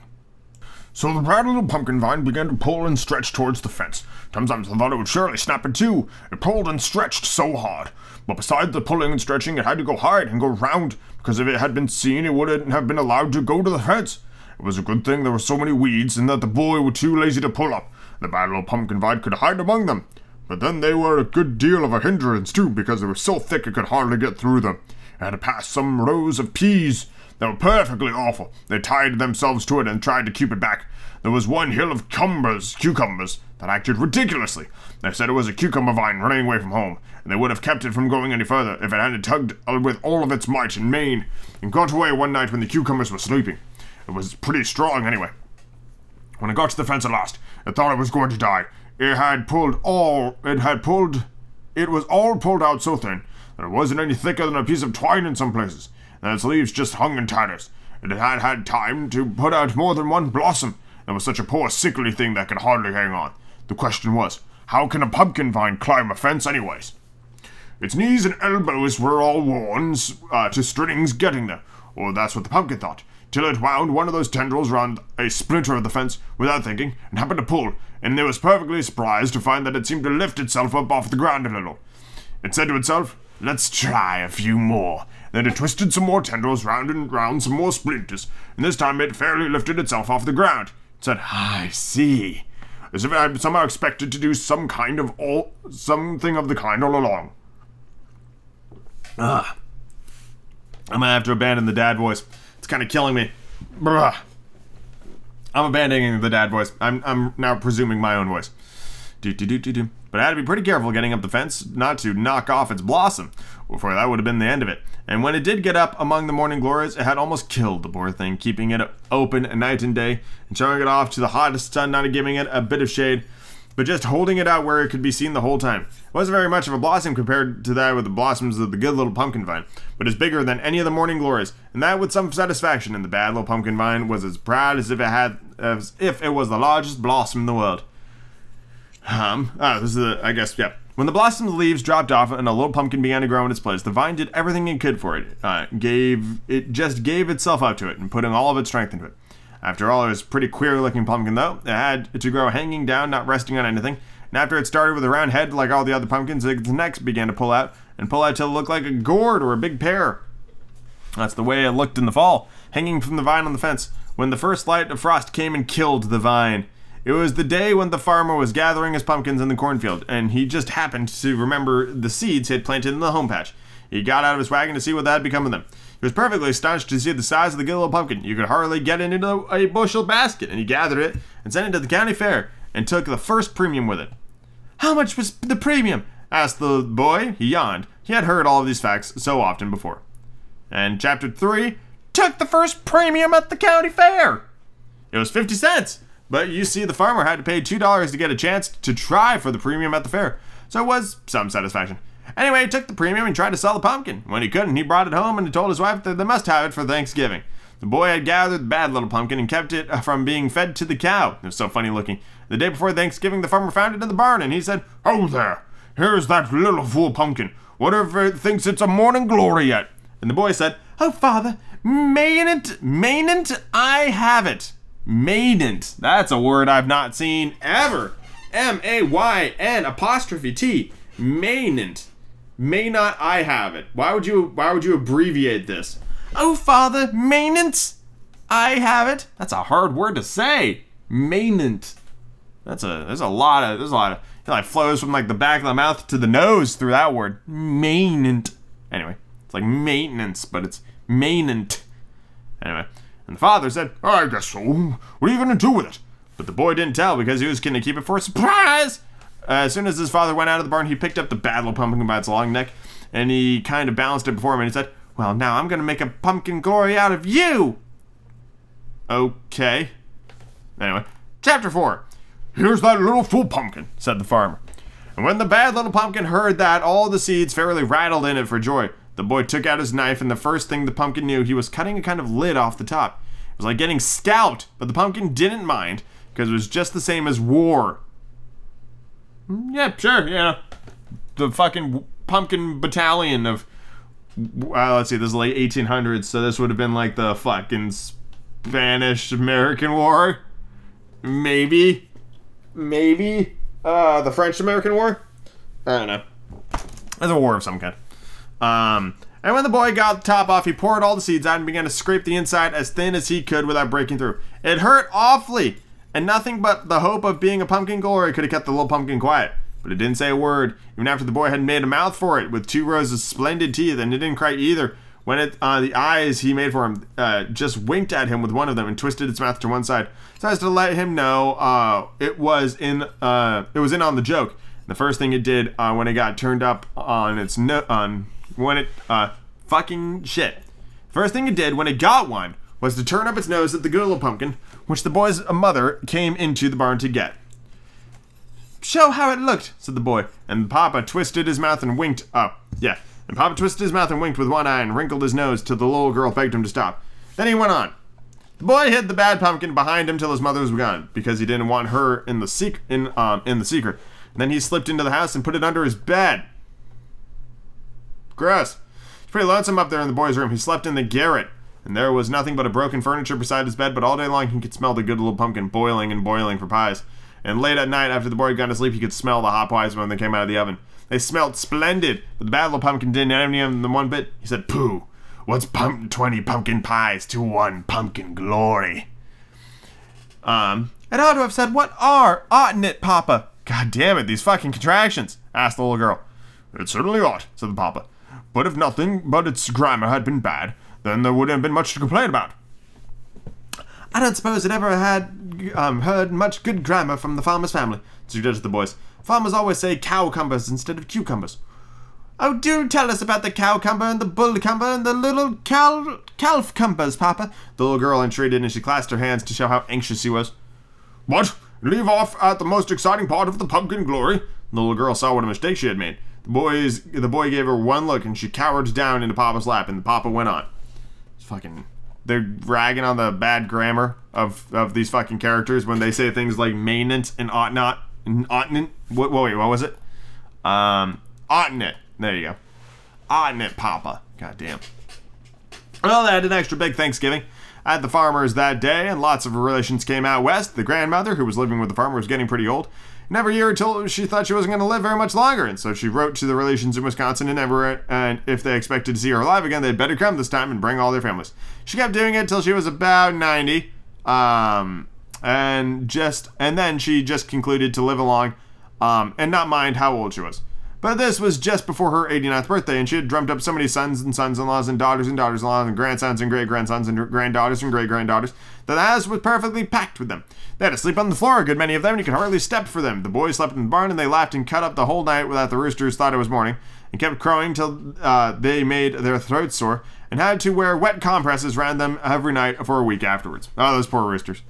So the proud little pumpkin vine began to pull and stretch towards the fence. Sometimes I thought it would surely snap in two. It pulled and stretched so hard. But besides the pulling and stretching, it had to go hard and go round, because if it had been seen, it wouldn't have been allowed to go to the fence. It was a good thing there were so many weeds and that the boy was too lazy to pull up. The bad little pumpkin vine could hide among them. But then they were a good deal of a hindrance too, because they were so thick it could hardly get through them. It had to pass some rows of peas They were perfectly awful. They tied themselves to it and tried to keep it back. There was one hill of cumbers, cucumbers, that acted ridiculously. They said it was a cucumber vine running away from home, and they would have kept it from going any further if it hadn't tugged with all of its might and main, and got away one night when the cucumbers were sleeping. It was pretty strong anyway. When it got to the fence at last, it thought it was going to die. It had pulled all, it had pulled, it was all pulled out so thin that it wasn't any thicker than a piece of twine in some places, and its leaves just hung in tatters. It had had time to put out more than one blossom, and was such a poor, sickly thing that could hardly hang on. The question was, how can a pumpkin vine climb a fence anyways? Its knees and elbows were all worn uh, to strings getting there, or that's what the pumpkin thought, till it wound one of those tendrils round a splinter of the fence without thinking, and happened to pull, and it was perfectly surprised to find that it seemed to lift itself up off the ground a little. It said to itself, Let's try a few more. Then it twisted some more tendrils round and round some more splinters, and this time it fairly lifted itself off the ground. Said, I see. As if had somehow expected to do some kind of all something of the kind all along. Ah. I'm gonna have to abandon the dad voice. It's kind of killing me. Bruh. I'm abandoning the dad voice. I'm, I'm now presuming my own voice. Do, do, do, do, do. But I had to be pretty careful getting up the fence not to knock off its blossom, for that would have been the end of it. And when it did get up among the morning glories, it had almost killed the poor thing, keeping it open night and day, and showing it off to the hottest sun, not giving it a bit of shade, but just holding it out where it could be seen the whole time. It wasn't very much of a blossom compared to that with the blossoms of the good little pumpkin vine, but it's bigger than any of the morning glories, and that with some satisfaction. And the bad little pumpkin vine was as proud as if it had, as if it was the largest blossom in the world. Um, ah, this is the, I guess, yeah. When the blossoms leaves dropped off and a little pumpkin began to grow in its place, the vine did everything it could for it. Uh, gave it just gave itself up to it and putting all of its strength into it. After all, it was a pretty queer looking pumpkin though. It had to grow hanging down, not resting on anything. And after it started with a round head like all the other pumpkins, its neck began to pull out and pull out till it looked like a gourd or a big pear. That's the way it looked in the fall, hanging from the vine on the fence, when the first light of frost came and killed the vine. It was the day when the farmer was gathering his pumpkins in the cornfield, and he just happened to remember the seeds he had planted in the home patch. He got out of his wagon to see what had become of them. He was perfectly astonished to see the size of the good little pumpkin. You could hardly get it into a bushel basket, and he gathered it and sent it to the county fair and took the first premium with it. How much was the premium? asked the boy. He yawned. He had heard all of these facts so often before. And chapter 3 took the first premium at the county fair. It was 50 cents. But you see, the farmer had to pay $2 to get a chance to try for the premium at the fair. So it was some satisfaction. Anyway, he took the premium and tried to sell the pumpkin. When he couldn't, he brought it home and he told his wife that they must have it for Thanksgiving. The boy had gathered the bad little pumpkin and kept it uh, from being fed to the cow. It was so funny looking. The day before Thanksgiving, the farmer found it in the barn and he said, Oh, there! Here's that little fool pumpkin. Whatever it thinks it's a morning glory yet. And the boy said, Oh, father, mayn't, mayn't I have it? Mayn't. That's a word I've not seen ever. M A Y N apostrophe T. Mayn't. May not I have it? Why would you why would you abbreviate this? Oh father, mayn't I have it? That's a hard word to say. Mayn't. That's a there's a lot of there's a lot of it like flows from like the back of the mouth to the nose through that word. Mayn't. Anyway, it's like maintenance, but it's mayn't. Anyway. And the father said, I guess so. What are you going to do with it? But the boy didn't tell because he was going to keep it for a surprise. As soon as his father went out of the barn, he picked up the bad little pumpkin by its long neck and he kind of balanced it before him and he said, Well, now I'm going to make a pumpkin glory out of you. Okay. Anyway, chapter 4. Here's that little fool pumpkin, said the farmer. And when the bad little pumpkin heard that, all the seeds fairly rattled in it for joy. The boy took out his knife, and the first thing the pumpkin knew, he was cutting a kind of lid off the top. It was like getting scalped, but the pumpkin didn't mind, because it was just the same as war. Mm, yeah, sure, yeah. the fucking pumpkin battalion of. Well, let's see. This is late 1800s, so this would have been like the fucking Spanish American War. Maybe, maybe uh, the French American War. I don't know. There's a war of some kind. Um, and when the boy got the top off, he poured all the seeds out and began to scrape the inside as thin as he could without breaking through. It hurt awfully, and nothing but the hope of being a pumpkin glory could have kept the little pumpkin quiet. But it didn't say a word, even after the boy had made a mouth for it with two rows of splendid teeth, and it didn't cry either. When it, uh, the eyes he made for him uh, just winked at him with one of them and twisted its mouth to one side, so as to let him know uh, it was in uh, it was in on the joke. The first thing it did uh, when it got turned up on its no- on when it uh, fucking shit. First thing it did when it got one was to turn up its nose at the good little pumpkin, which the boy's mother came into the barn to get. Show how it looked, said the boy, and Papa twisted his mouth and winked up. Yeah, and Papa twisted his mouth and winked with one eye and wrinkled his nose till the little girl begged him to stop. Then he went on. The boy hid the bad pumpkin behind him till his mother was gone, because he didn't want her in the sec- in um in the secret. And then he slipped into the house and put it under his bed. Gross. It's pretty lonesome up there in the boy's room. He slept in the garret, and there was nothing but a broken furniture beside his bed, but all day long he could smell the good little pumpkin boiling and boiling for pies. And late at night, after the boy had gone to sleep, he could smell the hot pies when they came out of the oven. They smelled splendid, but the bad little pumpkin didn't any of them one bit. He said, Pooh, what's pump- 20 pumpkin pies to one pumpkin glory? Um, it ought to have said, What are, oughtn't it, Papa? God damn it, these fucking contractions, asked the little girl. It certainly ought, said the papa. But if nothing but its grammar had been bad, then there wouldn't have been much to complain about. I don't suppose it ever had um, heard much good grammar from the farmer's family, suggested the boys. Farmers always say cowcumbers instead of cucumbers. Oh, do tell us about the cowcumber and the bullcumber and the little cal calfcumbers, Papa. The little girl entreated, and she clasped her hands to show how anxious she was. What? Leave off at the most exciting part of the pumpkin glory? The little girl saw what a mistake she had made. The boys, the boy gave her one look, and she cowered down into Papa's lap, and the Papa went on. It's fucking. They're ragging on the bad grammar of, of these fucking characters when they say things like maintenance and ought not and oughtn't. What? Wait, what was it? Um, oughtn't it? There you go. Oughtn't it, Papa? God damn. Well, they had an extra big Thanksgiving at the farmers that day, and lots of relations came out west. The grandmother, who was living with the farmer, was getting pretty old. Never year until she thought she wasn't going to live very much longer, and so she wrote to the relations in Wisconsin and Everett, and if they expected to see her alive again, they'd better come this time and bring all their families. She kept doing it till she was about 90, um, and just and then she just concluded to live along, um, and not mind how old she was. But this was just before her 89th birthday, and she had drummed up so many sons and sons-in-laws and daughters and daughters-in-laws and grandsons and great-grandsons and granddaughters and great-granddaughters that the house was perfectly packed with them. They had to sleep on the floor, a good many of them, and you could hardly step for them. The boys slept in the barn, and they laughed and cut up the whole night without the roosters thought it was morning, and kept crowing till uh, they made their throats sore, and had to wear wet compresses round them every night for a week afterwards. Oh, those poor roosters.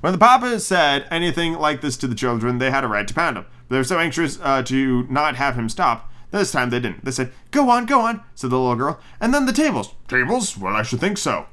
When the papa said anything like this to the children, they had a right to pound him. They were so anxious uh, to not have him stop. This time they didn't. They said, Go on, go on, said the little girl. And then the tables. Tables? Well, I should think so.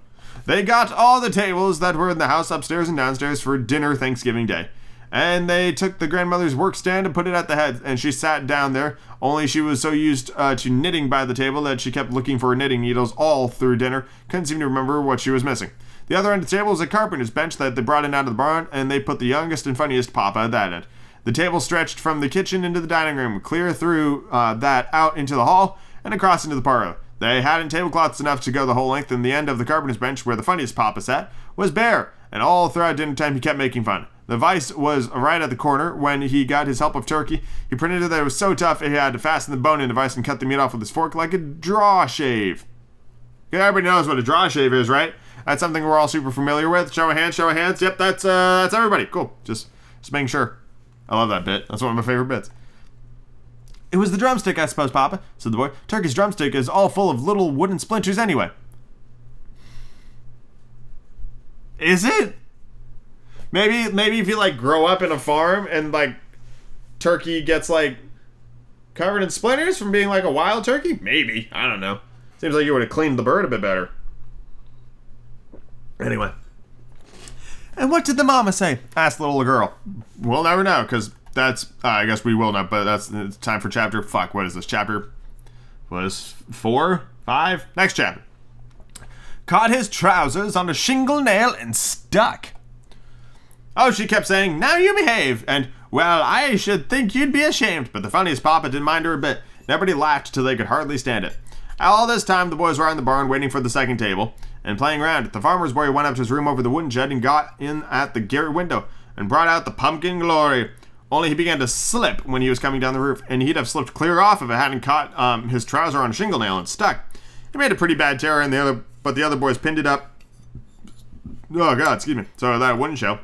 They got all the tables that were in the house upstairs and downstairs for dinner Thanksgiving Day. And they took the grandmother's work stand and put it at the head, and she sat down there. Only she was so used uh, to knitting by the table that she kept looking for her knitting needles all through dinner. Couldn't seem to remember what she was missing. The other end of the table was a carpenter's bench that they brought in out of the barn, and they put the youngest and funniest papa at that end. The table stretched from the kitchen into the dining room, clear through uh, that out into the hall, and across into the parlor. They hadn't tablecloths enough to go the whole length, and the end of the carpenter's bench, where the funniest papa sat, was bare, and all throughout dinner time he kept making fun. The vice was right at the corner. When he got his help of turkey, he pretended that it was so tough he had to fasten the bone in the vice and cut the meat off with his fork like a draw shave. Everybody knows what a draw shave is, right? That's something we're all super familiar with. Show of hands, show of hands. Yep, that's uh, that's everybody. Cool. Just just making sure. I love that bit. That's one of my favorite bits. It was the drumstick, I suppose, Papa, said the boy. Turkey's drumstick is all full of little wooden splinters anyway. Is it? Maybe maybe if you like grow up in a farm and like turkey gets like covered in splinters from being like a wild turkey? Maybe. I don't know. Seems like you would have cleaned the bird a bit better. Anyway. And what did the mama say? asked the little girl. We'll never know, because that's uh, I guess we will not, but that's it's time for chapter. Fuck, what is this chapter? Was four, five? Next chapter. Caught his trousers on a shingle nail and stuck. Oh, she kept saying, "Now you behave," and well, I should think you'd be ashamed. But the funniest papa didn't mind her a bit. Everybody laughed till they could hardly stand it. All this time, the boys were in the barn waiting for the second table and playing around. The farmer's boy went up to his room over the wooden shed and got in at the garret window and brought out the pumpkin glory. Only he began to slip when he was coming down the roof, and he'd have slipped clear off if it hadn't caught um, his trouser on a shingle nail and stuck. He made a pretty bad tear, and the other, but the other boys pinned it up. Oh God, excuse me. So that wouldn't show,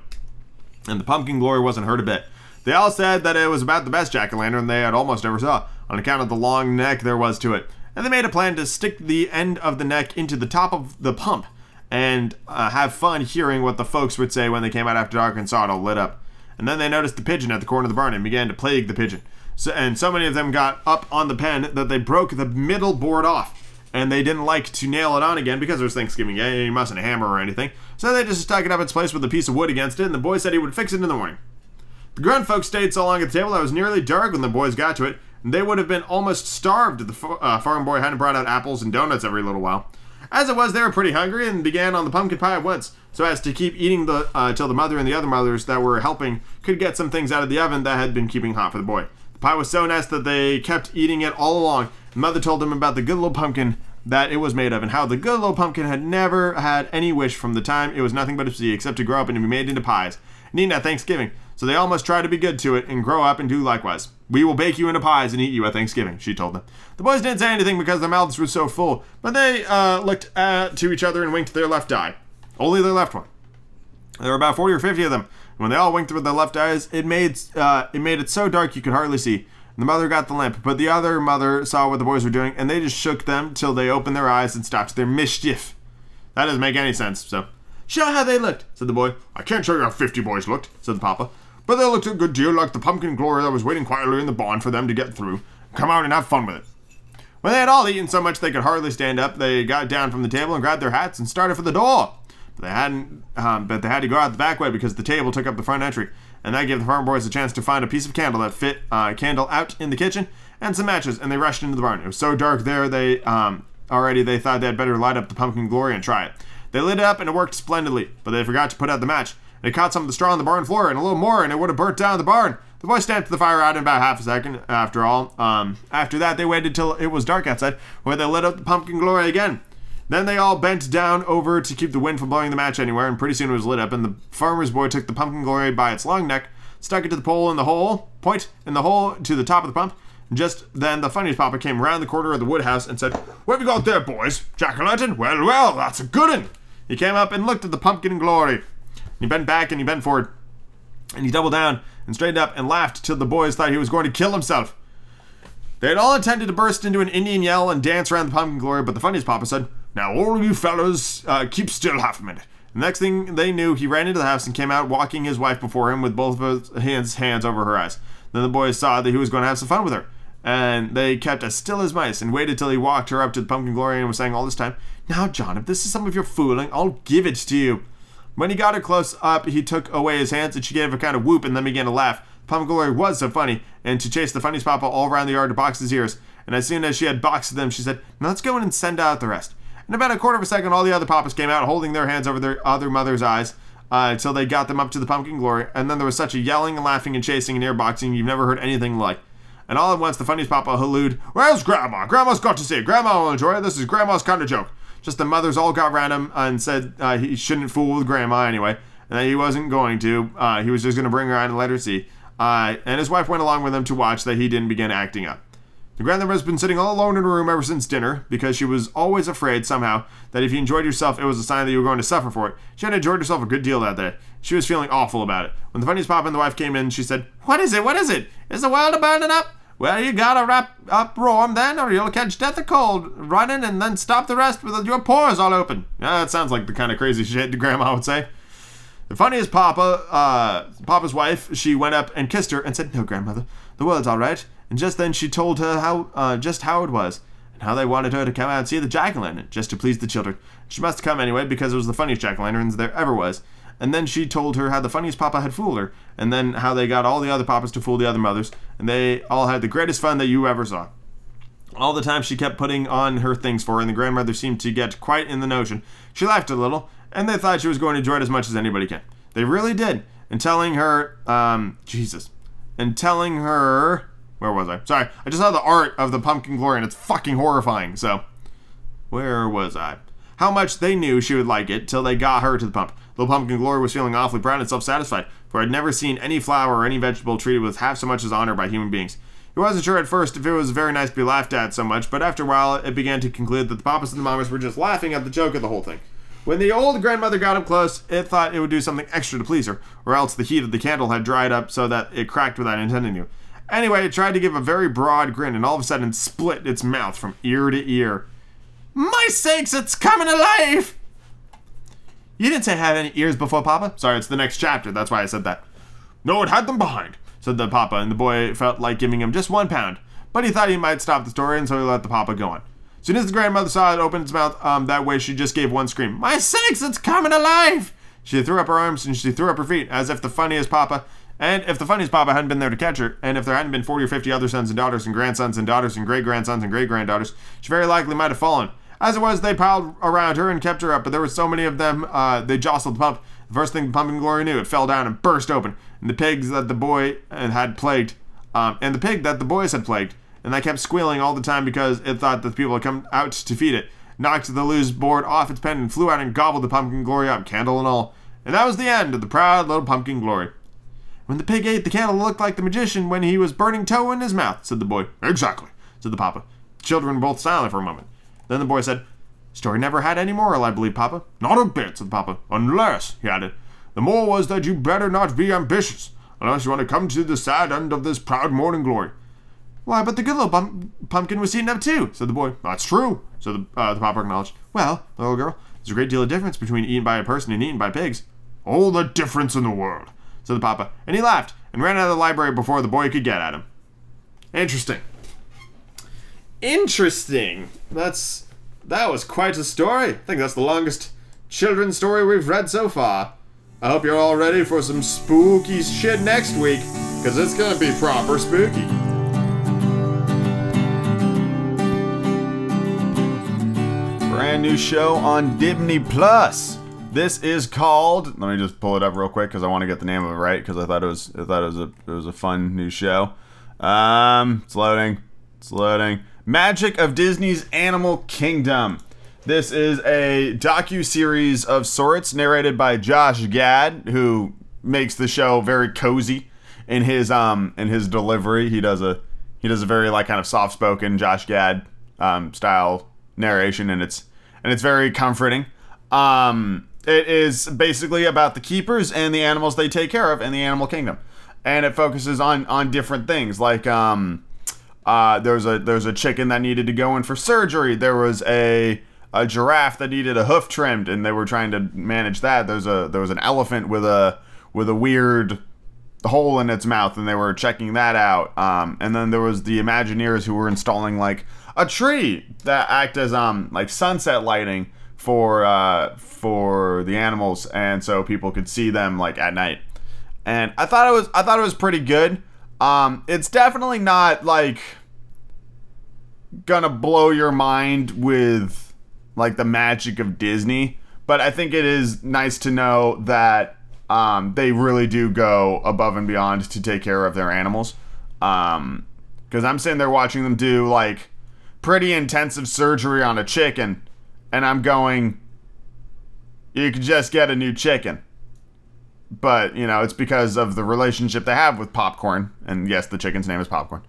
and the pumpkin glory wasn't hurt a bit. They all said that it was about the best jack o' lantern they had almost ever saw, on account of the long neck there was to it. And they made a plan to stick the end of the neck into the top of the pump and uh, have fun hearing what the folks would say when they came out after dark and saw it all lit up. And then they noticed the pigeon at the corner of the barn and began to plague the pigeon. So, and so many of them got up on the pen that they broke the middle board off. And they didn't like to nail it on again because it was Thanksgiving Day and you mustn't hammer or anything. So they just stuck it up its place with a piece of wood against it, and the boy said he would fix it in the morning. The grown folks stayed so long at the table that it was nearly dark when the boys got to it, they would have been almost starved if the uh, farm boy hadn't brought out apples and donuts every little while. As it was, they were pretty hungry and began on the pumpkin pie at once, so as to keep eating the uh, till the mother and the other mothers that were helping could get some things out of the oven that had been keeping hot for the boy. The pie was so nice that they kept eating it all along. The mother told them about the good little pumpkin that it was made of and how the good little pumpkin had never had any wish from the time it was nothing but a seed except to grow up and to be made into pies eaten at Thanksgiving. So they all must try to be good to it and grow up and do likewise. We will bake you into pies and eat you at Thanksgiving, she told them. The boys didn't say anything because their mouths were so full, but they uh, looked at, to each other and winked their left eye. Only their left one. There were about 40 or 50 of them. And when they all winked with their left eyes, it made, uh, it made it so dark you could hardly see. The mother got the lamp, but the other mother saw what the boys were doing, and they just shook them till they opened their eyes and stopped their mischief. That doesn't make any sense, so. Show how they looked, said the boy. I can't show you how 50 boys looked, said the papa, but they looked a good deal like the pumpkin glory that was waiting quietly in the barn for them to get through. Come out and have fun with it. When they had all eaten so much they could hardly stand up, they got down from the table and grabbed their hats and started for the door. But they hadn't, um, but they had to go out the back way because the table took up the front entry, and that gave the farm boys a chance to find a piece of candle that fit uh, candle out in the kitchen and some matches, and they rushed into the barn. It was so dark there they um, already they thought they had better light up the pumpkin glory and try it. They lit it up and it worked splendidly, but they forgot to put out the match. It caught some of the straw on the barn floor and a little more, and it would have burnt down the barn. The boys stamped the fire out in about half a second. After all, um, after that they waited till it was dark outside, where they lit up the pumpkin glory again. Then they all bent down over to keep the wind from blowing the match anywhere, and pretty soon it was lit up. And the farmer's boy took the pumpkin glory by its long neck, stuck it to the pole in the hole, point in the hole to the top of the pump. And just then the funniest papa came round the corner of the wood house and said, What have you got there, boys? Jack o' lantern? Well, well, that's a good un. He came up and looked at the pumpkin glory. He bent back and he bent forward. And he doubled down and straightened up and laughed till the boys thought he was going to kill himself. They had all intended to burst into an Indian yell and dance around the pumpkin glory, but the funniest papa said, Now, all you fellows, uh, keep still half a minute. The next thing they knew, he ran into the house and came out walking his wife before him with both of his hands, hands over her eyes. Then the boys saw that he was going to have some fun with her. And they kept as still as mice and waited till he walked her up to the pumpkin glory and was saying all this time, Now, John, if this is some of your fooling, I'll give it to you. When he got her close up, he took away his hands and she gave a kind of whoop and then began to laugh. Pumpkin Glory was so funny, and to chase the funniest papa all around the yard to box his ears. And as soon as she had boxed them, she said, Now let's go in and send out the rest. In about a quarter of a second, all the other papas came out, holding their hands over their other mother's eyes, uh, until they got them up to the pumpkin glory. And then there was such a yelling and laughing and chasing and ear boxing you've never heard anything like. And all at once, the funniest papa hallooed, Where's Grandma? Grandma's got to see it. Grandma will enjoy it. This is Grandma's kind of joke. Just the mothers all got round him and said uh, he shouldn't fool with Grandma anyway, and that he wasn't going to. Uh, he was just going to bring her out and let her see. Uh, and his wife went along with him to watch that he didn't begin acting up. The grandmother has been sitting all alone in her room ever since dinner because she was always afraid somehow that if you enjoyed yourself, it was a sign that you were going to suffer for it. She had enjoyed herself a good deal that day. She was feeling awful about it. When the funniest papa and the wife came in, she said, What is it? What is it? Is the world burning up? Well, you gotta wrap up warm then, or you'll catch death of cold running and then stop the rest with your pores all open. Yeah, that sounds like the kind of crazy shit Grandma would say. The funniest Papa, uh, Papa's wife, she went up and kissed her and said, "No, grandmother, the world's all right." And just then she told her how, uh, just how it was, and how they wanted her to come out and see the jack o' lantern, just to please the children. She must come anyway because it was the funniest jack o' lanterns there ever was. And then she told her how the funniest papa had fooled her, and then how they got all the other papas to fool the other mothers, and they all had the greatest fun that you ever saw. All the time she kept putting on her things for her, and the grandmother seemed to get quite in the notion. She laughed a little, and they thought she was going to enjoy it as much as anybody can. They really did. And telling her, um, Jesus, and telling her, where was I? Sorry, I just saw the art of the pumpkin glory, and it's fucking horrifying. So, where was I? How much they knew she would like it till they got her to the pump. Little Pumpkin Glory was feeling awfully proud and self satisfied, for I'd never seen any flower or any vegetable treated with half so much as honor by human beings. He wasn't sure at first if it was very nice to be laughed at so much, but after a while it began to conclude that the papas and the mamas were just laughing at the joke of the whole thing. When the old grandmother got up close, it thought it would do something extra to please her, or else the heat of the candle had dried up so that it cracked without intending to. Anyway, it tried to give a very broad grin and all of a sudden split its mouth from ear to ear. My sakes, it's coming alive! You didn't say had any ears before, Papa? Sorry, it's the next chapter. That's why I said that. No, it had them behind. Said the Papa, and the boy felt like giving him just one pound. But he thought he might stop the story, and so he let the Papa go on. As soon as the grandmother saw it open its mouth um, that way, she just gave one scream. My sakes, it's coming alive! She threw up her arms and she threw up her feet, as if the funniest Papa, and if the funniest Papa hadn't been there to catch her, and if there hadn't been 40 or 50 other sons and daughters and grandsons and daughters and great grandsons and great granddaughters, she very likely might have fallen. As it was, they piled around her and kept her up, but there were so many of them, uh, they jostled the pump. The first thing the pumpkin glory knew, it fell down and burst open, and the pigs that the boy had plagued, um, and the pig that the boys had plagued, and they kept squealing all the time because it thought that the people had come out to feed it, knocked the loose board off its pen and flew out and gobbled the pumpkin glory up, candle and all. And that was the end of the proud little pumpkin glory. When the pig ate the candle, looked like the magician when he was burning tow in his mouth, said the boy. Exactly, said the papa. The children were both silent for a moment. Then the boy said, Story never had any moral, I believe, Papa. Not a bit, said Papa. Unless, he added, the moral was that you better not be ambitious, unless you want to come to the sad end of this proud morning glory. Why, but the good little pumpkin was eaten up too, said the boy. That's true, said the, uh, the Papa acknowledged. Well, the little girl, there's a great deal of difference between eaten by a person and eaten by pigs. All the difference in the world, said the Papa, and he laughed and ran out of the library before the boy could get at him. Interesting. Interesting. That's that was quite a story. I think that's the longest children's story we've read so far. I hope you're all ready for some spooky shit next week, because it's gonna be proper spooky. Brand new show on Disney Plus. This is called. Let me just pull it up real quick because I want to get the name of it right because I thought it was I thought it was a it was a fun new show. Um, it's loading. It's loading. Magic of Disney's Animal Kingdom. This is a docu series of sorts, narrated by Josh Gad, who makes the show very cozy in his um in his delivery. He does a he does a very like kind of soft spoken Josh Gad um, style narration, and it's and it's very comforting. Um, it is basically about the keepers and the animals they take care of in the animal kingdom, and it focuses on on different things like um, uh, there's a there's a chicken that needed to go in for surgery. There was a a giraffe that needed a hoof trimmed, and they were trying to manage that. There's a there was an elephant with a with a weird hole in its mouth, and they were checking that out. Um, and then there was the Imagineers who were installing like a tree that act as um like sunset lighting for uh for the animals, and so people could see them like at night. And I thought it was I thought it was pretty good. Um, it's definitely not like gonna blow your mind with like the magic of Disney, but I think it is nice to know that um, they really do go above and beyond to take care of their animals. Um, because I'm sitting there watching them do like pretty intensive surgery on a chicken, and I'm going, you could just get a new chicken. But, you know, it's because of the relationship they have with popcorn. And yes, the chicken's name is popcorn.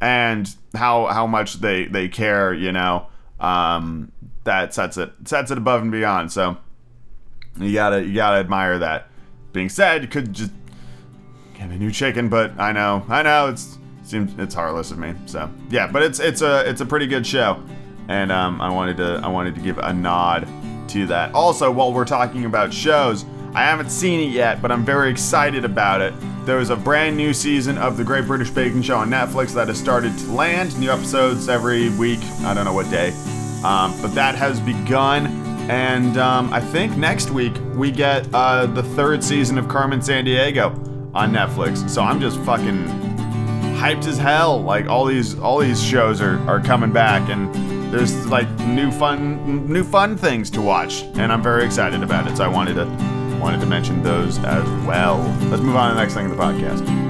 And how how much they, they care, you know, um, that sets it sets it above and beyond. So you gotta you gotta admire that. Being said, you could just get a new chicken, but I know, I know it's seems it's heartless of me. So yeah, but it's it's a it's a pretty good show, and um, I wanted to I wanted to give a nod to that. Also, while we're talking about shows, I haven't seen it yet, but I'm very excited about it. There's a brand new season of the Great British Baking Show on Netflix that has started to land. New episodes every week. I don't know what day, um, but that has begun. And um, I think next week we get uh, the third season of Carmen Sandiego on Netflix. So I'm just fucking hyped as hell. Like all these all these shows are, are coming back and there's like new fun new fun things to watch. And I'm very excited about it. So I wanted to wanted to mention those as well. Let's move on to the next thing in the podcast.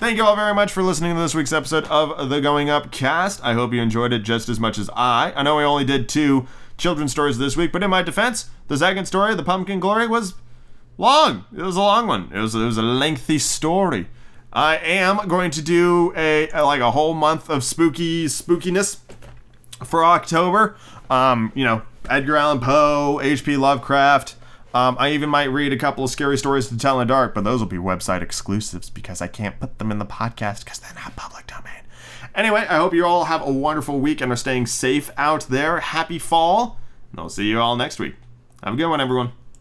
Thank you all very much for listening to this week's episode of the Going Up cast. I hope you enjoyed it just as much as I. I know we only did two children's stories this week, but in my defense, the second story, The Pumpkin Glory, was long. It was a long one. It was, it was a lengthy story. I am going to do a, a like a whole month of spooky spookiness for October. Um, you know, Edgar Allan Poe, H.P. Lovecraft. Um, I even might read a couple of scary stories to tell in the dark, but those will be website exclusives because I can't put them in the podcast because they're not public domain. Anyway, I hope you all have a wonderful week and are staying safe out there. Happy fall, and I'll see you all next week. Have a good one, everyone.